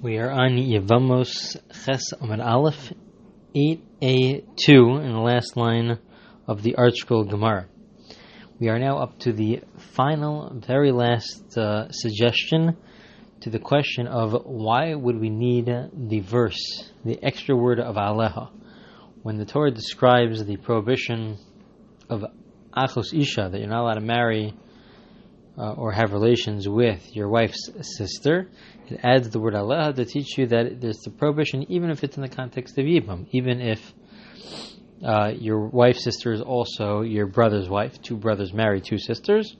We are on Yevamos Ches Amad Aleph 8a2 in the last line of the ArtScroll Gemara. We are now up to the final, very last uh, suggestion to the question of why would we need the verse, the extra word of Aleha, when the Torah describes the prohibition of Achos Isha, that you're not allowed to marry uh, or have relations with your wife's sister, it adds the word aleha to teach you that there's the prohibition, even if it's in the context of yibam, even if uh, your wife's sister is also your brother's wife, two brothers marry two sisters,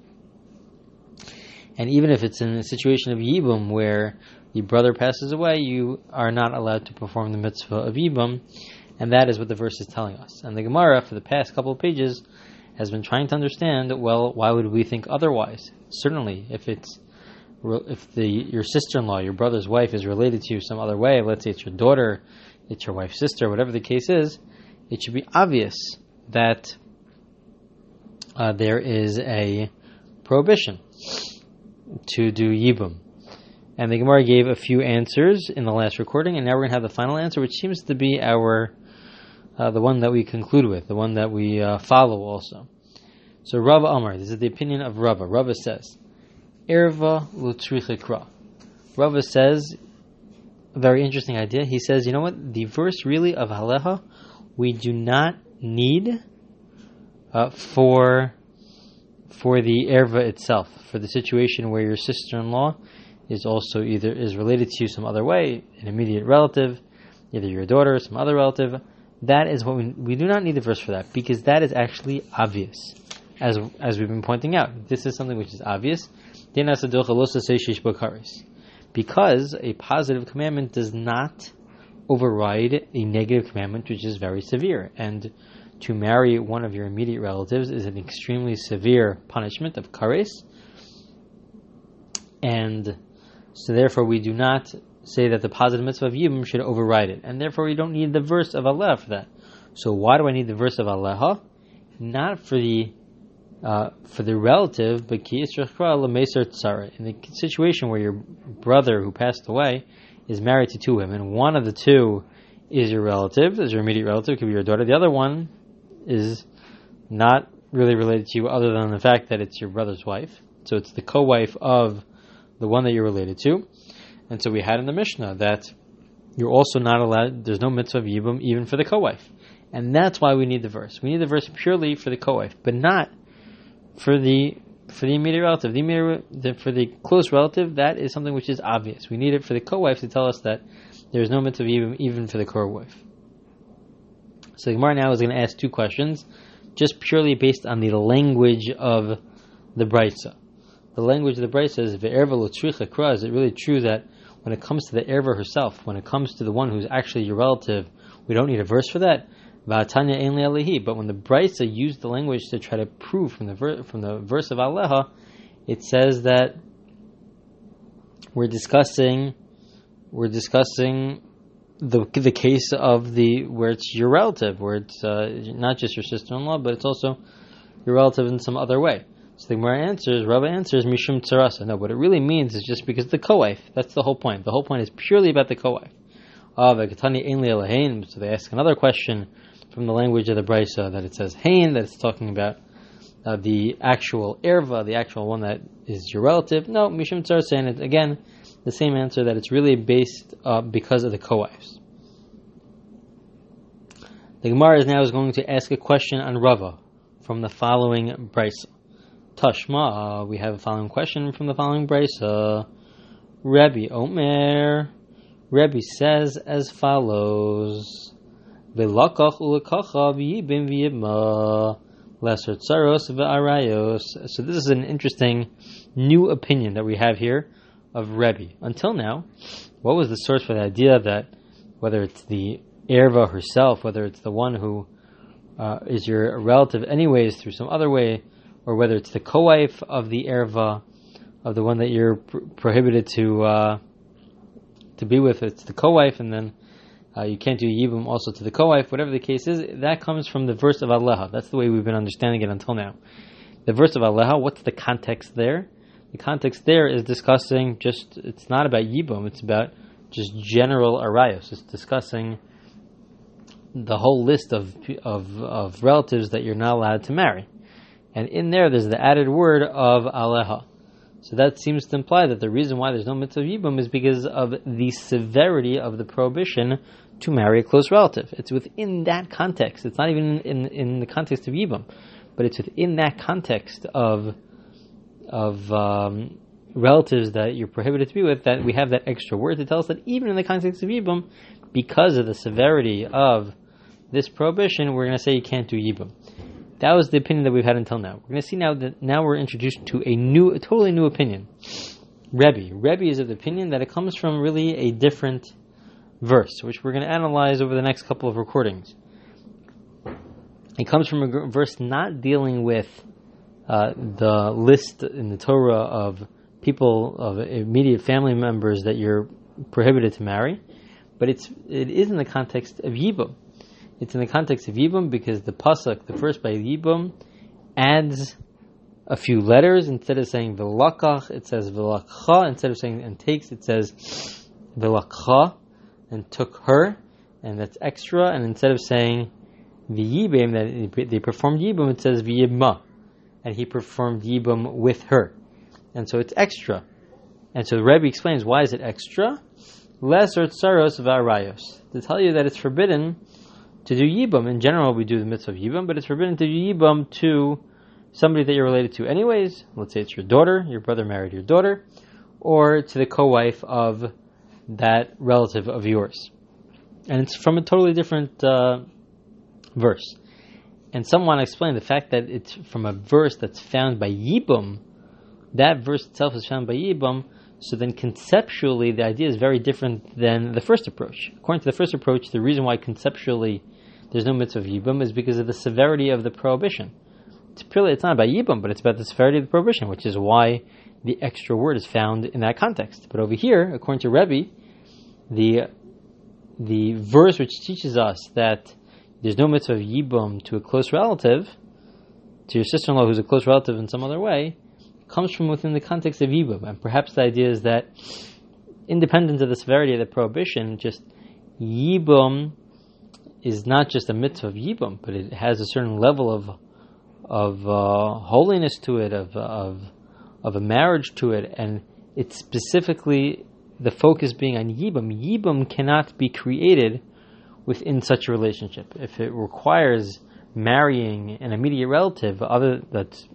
and even if it's in a situation of yibam where the brother passes away, you are not allowed to perform the mitzvah of yibam, and that is what the verse is telling us. And the Gemara, for the past couple of pages, has been trying to understand, well, why would we think otherwise? Certainly, if it's if the your sister-in-law, your brother's wife, is related to you some other way, let's say it's your daughter, it's your wife's sister, whatever the case is, it should be obvious that uh, there is a prohibition to do yibum. And the Gemara gave a few answers in the last recording, and now we're going to have the final answer, which seems to be our uh, the one that we conclude with, the one that we uh, follow also. So Rava Amar, this is the opinion of Rava. Rava says, Erva lutrichikra. Rava says, a very interesting idea. He says, you know what? The verse really of Aleha, we do not need uh, for for the erva itself, for the situation where your sister-in-law is also either is related to you some other way, an immediate relative, either your daughter or some other relative that is what we, we do not need the verse for that because that is actually obvious, as as we've been pointing out. This is something which is obvious. Because a positive commandment does not override a negative commandment which is very severe. And to marry one of your immediate relatives is an extremely severe punishment of kares. And so therefore we do not say that the positive mitzvah of Yibum should override it, and therefore we don't need the verse of Aleha for that. So why do I need the verse of Aleha? Not for the uh, for the relative, but in the situation where your brother who passed away is married to two women, one of the two is your relative, is your immediate relative, could be your daughter. The other one is not really related to you, other than the fact that it's your brother's wife. So it's the co-wife of the one that you're related to. And so we had in the Mishnah that you're also not allowed, there's no mitzvah of Yibum even for the co-wife. And that's why we need the verse. We need the verse purely for the co-wife, but not for the for the immediate relative. The immediate, the, for the close relative, that is something which is obvious. We need it for the co-wife to tell us that there's no mitzvah of Yibum even for the co-wife. So the Gemara now is going to ask two questions, just purely based on the language of the Brisa. The language of the Brisa says, Is it really true that when it comes to the erva herself, when it comes to the one who's actually your relative, we don't need a verse for that. But when the Brisa used the language to try to prove from the ver- from the verse of Aleha, it says that we're discussing we're discussing the the case of the where it's your relative, where it's uh, not just your sister-in-law, but it's also your relative in some other way. So the Gemara answers, Rava answers, Mishum Tsarasa. No, what it really means is just because the co-wife. That's the whole point. The whole point is purely about the co-wife. Ah, so they ask another question from the language of the Brisa that it says Hain, that it's talking about uh, the actual erva, the actual one that is your relative. No, Mishum Tsarasa, and it, again, the same answer that it's really based uh, because of the co-wives. The Gemara is now is going to ask a question on Rava from the following Brisa. Tashma, we have a following question from the following brisa. Rebbe Omer, Rebbe says as follows: V'lakach ulekacha v'yibim v'yibma lesser tsaros v'arayos. So this is an interesting new opinion that we have here of Rebbe. Until now, what was the source for the idea that whether it's the erva herself, whether it's the one who uh, is your relative anyways through some other way, or whether it's the co-wife of the erva, of the one that you're pr- prohibited to uh, to be with, it's the co-wife, and then uh, you can't do yibum also to the co-wife. Whatever the case is, that comes from the verse of Aleha. That's the way we've been understanding it until now. The verse of Aleha. What's the context there? The context there is discussing just. It's not about yibum. It's about just general arayos. It's discussing the whole list of, of, of relatives that you're not allowed to marry. And in there, there's the added word of aleha. So that seems to imply that the reason why there's no mitzvah yibum is because of the severity of the prohibition to marry a close relative. It's within that context. It's not even in, in the context of yibum, but it's within that context of of um, relatives that you're prohibited to be with that we have that extra word to tell us that even in the context of yibum, because of the severity of this prohibition, we're going to say you can't do yibum. That was the opinion that we've had until now. We're going to see now that now we're introduced to a new, a totally new opinion. Rebbe. Rebbe is of the opinion that it comes from really a different verse, which we're going to analyze over the next couple of recordings. It comes from a verse not dealing with uh, the list in the Torah of people of immediate family members that you're prohibited to marry, but it's it is in the context of Yibum. It's in the context of Yibum because the pasuk, the first by Yibum, adds a few letters instead of saying velakach, it says velakcha. Instead of saying and takes, it says velakcha and took her, and that's extra. And instead of saying v'yibim that they performed yibum, it says v'yibma, and he performed yibum with her, and so it's extra. And so the Rebbe explains why is it extra? Lesser tsaros v'arayos to tell you that it's forbidden to do yibum. In general, we do the mitzvah of yibum, but it's forbidden to do yibum to somebody that you're related to anyways. Let's say it's your daughter, your brother married your daughter, or to the co-wife of that relative of yours. And it's from a totally different uh, verse. And someone explained the fact that it's from a verse that's found by Yibum. That verse itself is found by Yibum. So then conceptually, the idea is very different than the first approach. According to the first approach, the reason why conceptually there's no mitzvah of Yibum is because of the severity of the prohibition. It's purely, it's not about Yibum, but it's about the severity of the prohibition, which is why the extra word is found in that context. But over here, according to Rebbe, the the verse which teaches us that there's no mitzvah of yibum to a close relative, to your sister-in-law who's a close relative in some other way, comes from within the context of yibum, and perhaps the idea is that, independent of the severity of the prohibition, just yibum is not just a mitzvah of yibum, but it has a certain level of of uh, holiness to it, of of of a marriage to it, and it's specifically the focus being on Yibam, Yibam cannot be created within such a relationship. If it requires marrying an immediate relative other that's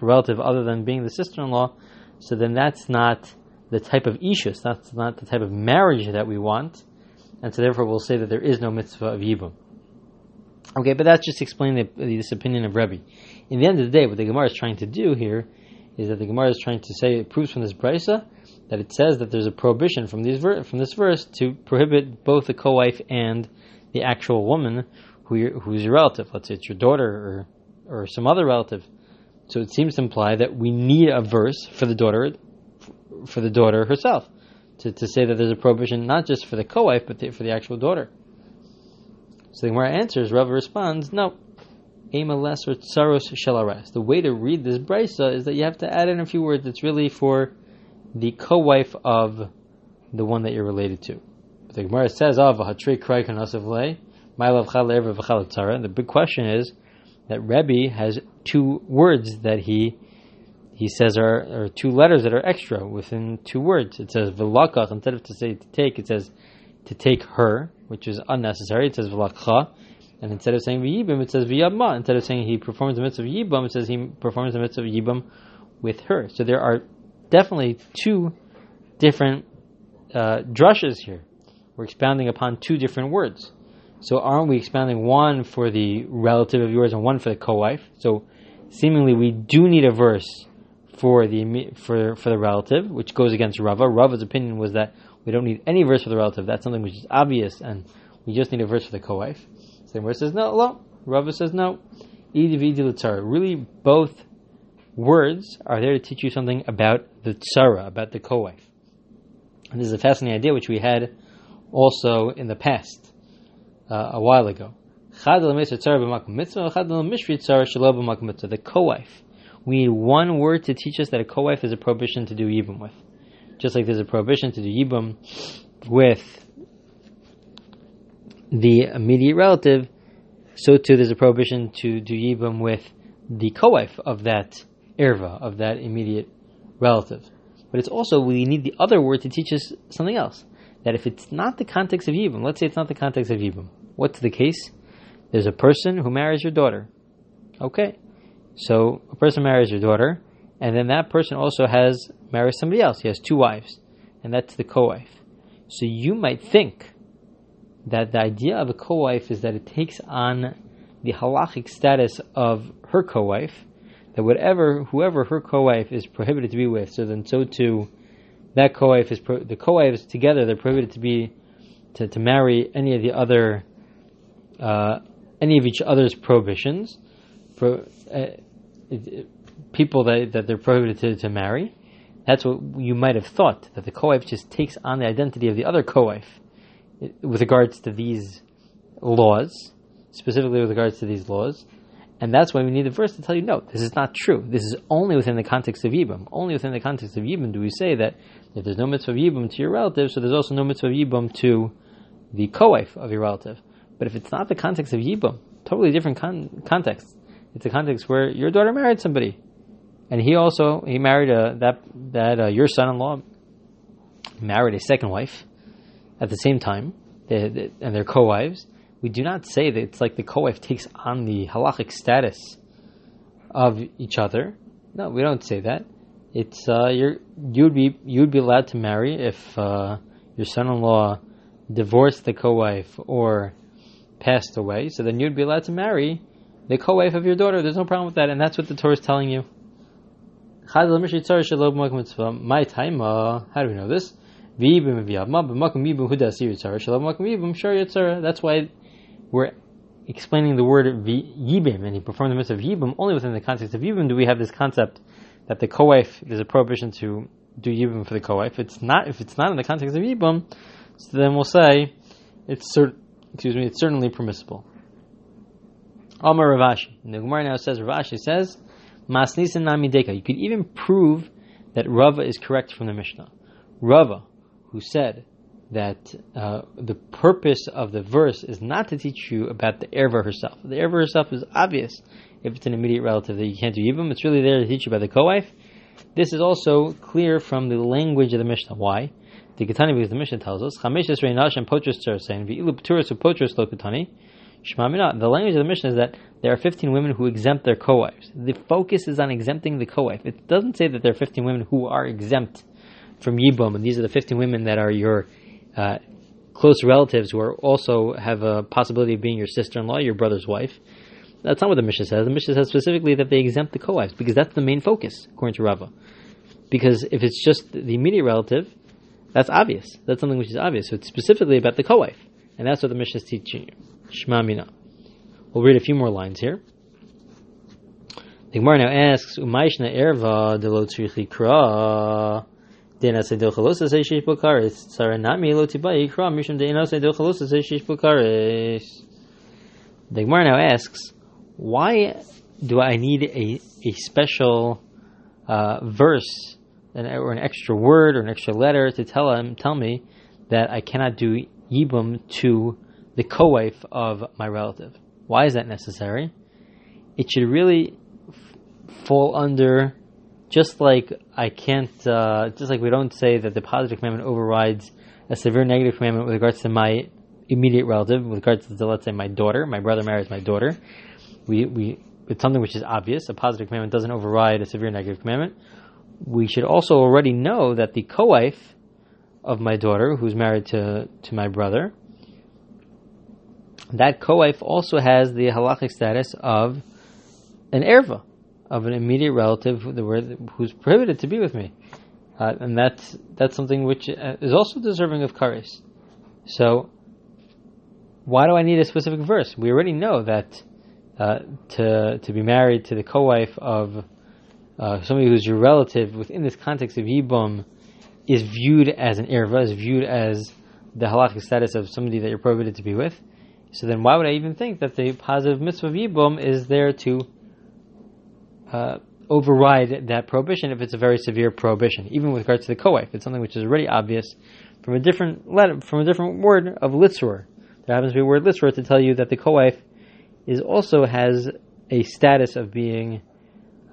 a relative other than being the sister-in-law, so then that's not the type of ishus, that's not the type of marriage that we want, and so therefore we'll say that there is no mitzvah of Yibam. Okay, but that's just explaining the, this opinion of Rebbe. In the end of the day, what the Gemara is trying to do here is that the Gemara is trying to say it proves from this brisa that it says that there's a prohibition from these ver- from this verse to prohibit both the co-wife and the actual woman who who's your relative. Let's say it's your daughter or or some other relative. So it seems to imply that we need a verse for the daughter for the daughter herself to, to say that there's a prohibition not just for the co-wife but the, for the actual daughter. So the Gemara answers, Rava responds, no. Ema less or tsaros shalaras. The way to read this brisa is that you have to add in a few words. It's really for the co-wife of the one that you're related to. The Gemara says, ah, "Av hatri krai kanasav lei, my love The big question is that Rebbe has two words that he he says are, are two letters that are extra within two words. It says v'lakach instead of to say to take, it says to take her, which is unnecessary. It says v'lakcha, and instead of saying v'yibim, it says v'yabma. Instead of saying he performs the mitzvah of yibam, it says he performs the mitzvah of yibam with her. So there are definitely two different uh, drushes here. We're expounding upon two different words. So aren't we expounding one for the relative of yours and one for the co-wife? So seemingly we do need a verse for the for for the relative, which goes against Rava. Rava's opinion was that we don't need any verse for the relative. That's something which is obvious, and we just need a verse for the co-wife. Same verse says no. Well, Rava says no. Really, both words are there to teach you something about the tsara, about the co-wife. And this is a fascinating idea which we had also in the past, uh, a while ago. The co-wife. We need one word to teach us that a co-wife is a prohibition to do yibum with. Just like there's a prohibition to do yibum with the immediate relative, so too there's a prohibition to do yibum with the co-wife of that erva, of that immediate relative. But it's also, we need the other word to teach us something else. That if it's not the context of yibum, let's say it's not the context of yibum, what's the case? There's a person who marries your daughter. Okay. So a person marries your daughter, and then that person also has married somebody else. He has two wives, and that's the co-wife. So you might think that the idea of a co-wife is that it takes on the halachic status of her co-wife, that whatever whoever her co-wife is prohibited to be with, so then so too that co-wife is pro- the co-wives together they're prohibited to be to, to marry any of the other uh, any of each other's prohibitions for uh, people that, that they're prohibited to, to marry. That's what you might have thought that the co-wife just takes on the identity of the other co-wife with regards to these laws, specifically with regards to these laws. And that's why we need the verse to tell you, no, this is not true. This is only within the context of Yibam. Only within the context of Yibam do we say that if there's no mitzvah of Yibam to your relative, so there's also no mitzvah of Yibam to the co-wife of your relative. But if it's not the context of Yibam, totally different con- context. It's a context where your daughter married somebody, and he also he married a, that that uh, your son-in-law married a second wife at the same time, they, they, and they're co-wives we do not say that it's like the co-wife takes on the halachic status of each other. No, we don't say that. It's uh, you're you'd be you'd be allowed to marry if uh, your son-in-law divorced the co-wife or passed away. So then you'd be allowed to marry the co-wife of your daughter. There's no problem with that, and that's what the Torah is telling you. My time. Uh, how do we know this? That's why we're explaining the word yibim, and he performed the mitzvah of yibim only within the context of yibim. Do we have this concept that the co-wife there's a prohibition to do yibim for the co-wife? It's not if it's not in the context of yibim, so then we'll say it's cert, excuse me, it's certainly permissible. Amar Rav Ashi. And the Gemara now says Rav Ashi says Masnisin Namideka. You could even prove that Rava is correct from the Mishnah. Rava, who said that uh, the purpose of the verse is not to teach you about the erva herself. The erva herself is obvious if it's an immediate relative that you can't do yibum. It's really there to teach you about the co-wife. This is also clear from the language of the Mishnah. Why? The Ketani, because the Mishnah tells us, Chameshes Reinash and Potros saying, V'ilu Pturas Potros Lokatani. The language of the Mishnah is that there are 15 women who exempt their co-wives. The focus is on exempting the co-wife. It doesn't say that there are 15 women who are exempt from Yibum, and these are the 15 women that are your uh, close relatives who are also have a possibility of being your sister-in-law, your brother's wife. That's not what the Mishnah says. The Mishnah says specifically that they exempt the co-wives because that's the main focus, according to Rava. Because if it's just the immediate relative, that's obvious. That's something which is obvious. So it's specifically about the co-wife, and that's what the Mishnah is teaching you. Shema mina. We'll read a few more lines here. The Gemara now asks, "Umayshna erva de lo kra." Dina say dilchalos say shish bukaris. Tzara nami lo tibai ikra mishum dina say dilchalos say shish bukaris. The Gemara now asks, why do I need a, a special uh, verse an, or an extra word or an extra letter to tell him tell me that I cannot do yibum to the co-wife of my relative? Why is that necessary? It should really f- fall under just like I can't, uh, just like we don't say that the positive commandment overrides a severe negative commandment with regards to my immediate relative, with regards to, let's say, my daughter, my brother marries my daughter. We, we, it's something which is obvious. A positive commandment doesn't override a severe negative commandment. We should also already know that the co-wife of my daughter, who's married to, to my brother, that co-wife also has the halachic status of an erva of an immediate relative who's prohibited to be with me. Uh, and that's that's something which uh, is also deserving of kares. So, why do I need a specific verse? We already know that uh, to to be married to the co-wife of uh, somebody who's your relative within this context of yibum is viewed as an erva, is viewed as the halakhic status of somebody that you're prohibited to be with. So then, why would I even think that the positive mitzvah of yibum is there to uh, override that prohibition if it's a very severe prohibition, even with regards to the co-wife. It's something which is already obvious. from a different letter, from a different word of litzur. There happens to be a word litzur to tell you that the co-wife is also has a status of being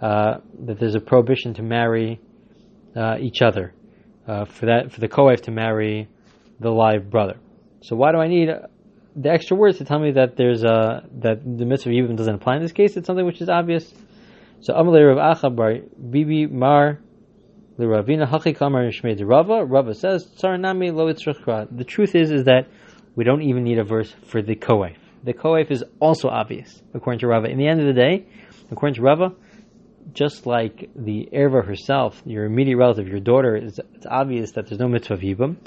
uh, that there's a prohibition to marry uh, each other uh, for that for the co-wife to marry the live brother. So why do I need the extra words to tell me that there's a that the mitzvah of Yibum doesn't apply in this case? It's something which is obvious. So Amalei Rav Acha bar Bibi Mar Ravina Hachi Kamar Shmei Rava. Rava says Tsaranami Lo The truth is is that we don't even need a verse for the co-wife. The co-wife is also obvious according to Rava. In the end of the day, according to Rava, just like the erva herself, your immediate relative, your daughter, it's obvious that there's no mitzvah of yibum.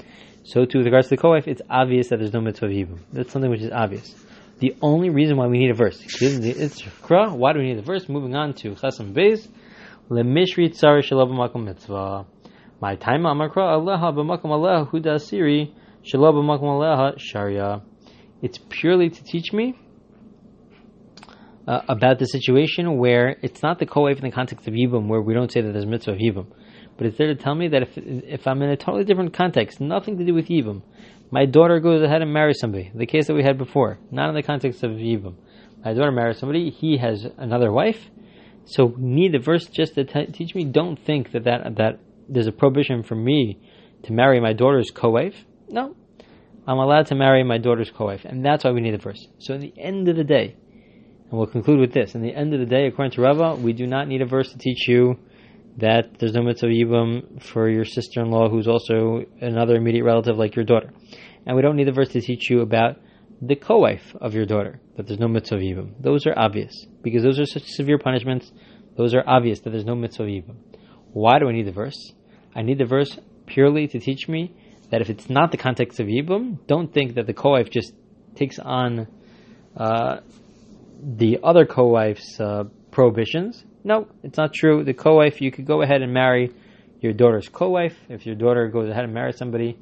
So too with regards to the co-wife, it's obvious that there's no mitzvah of yibum. That's something which is obvious. The only reason why we need a verse, why do we need a verse? Moving on to Chasam Beis, Lemishri Tzara Shalom Makom Mitzvah. My time Amakra Aleha B'Makom Aleha Huda Siri Shalom B'Makom Aleha Sharia. It's purely to teach me uh, about the situation where it's not the co-wife in the context of Yibum, where we don't say that there's mitzvah of Yibum, but it's there to tell me that if if I'm in a totally different context, nothing to do with Yibum, my daughter goes ahead and marries somebody, the case that we had before, not in the context of Yibum. My daughter marries somebody, he has another wife, so need the verse just to t- teach me, don't think that, that that there's a prohibition for me to marry my daughter's co-wife. No, I'm allowed to marry my daughter's co-wife, and that's why we need the verse. So, in the end of the day, and we'll conclude with this. In the end of the day, according to Rava, we do not need a verse to teach you that there's no mitzvah yibum for your sister-in-law who's also another immediate relative like your daughter. And we don't need a verse to teach you about the co-wife of your daughter, that there's no mitzvah yibum. Those are obvious, because those are such severe punishments. Those are obvious that there's no mitzvah yibum. Why do I need the verse? I need the verse purely to teach me that if it's not the context of yibum, don't think that the co-wife just takes on uh, the other co-wife's uh, prohibitions. No, it's not true. The co-wife, you could go ahead and marry your daughter's co-wife. If your daughter goes ahead and marries somebody,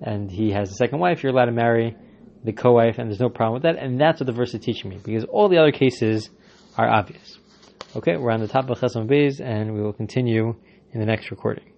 and he has a second wife, you're allowed to marry the co-wife, and there's no problem with that. And that's what the verse is teaching me, because all the other cases are obvious. Okay, we're on the top of Chesam Beis, and we will continue in the next recording.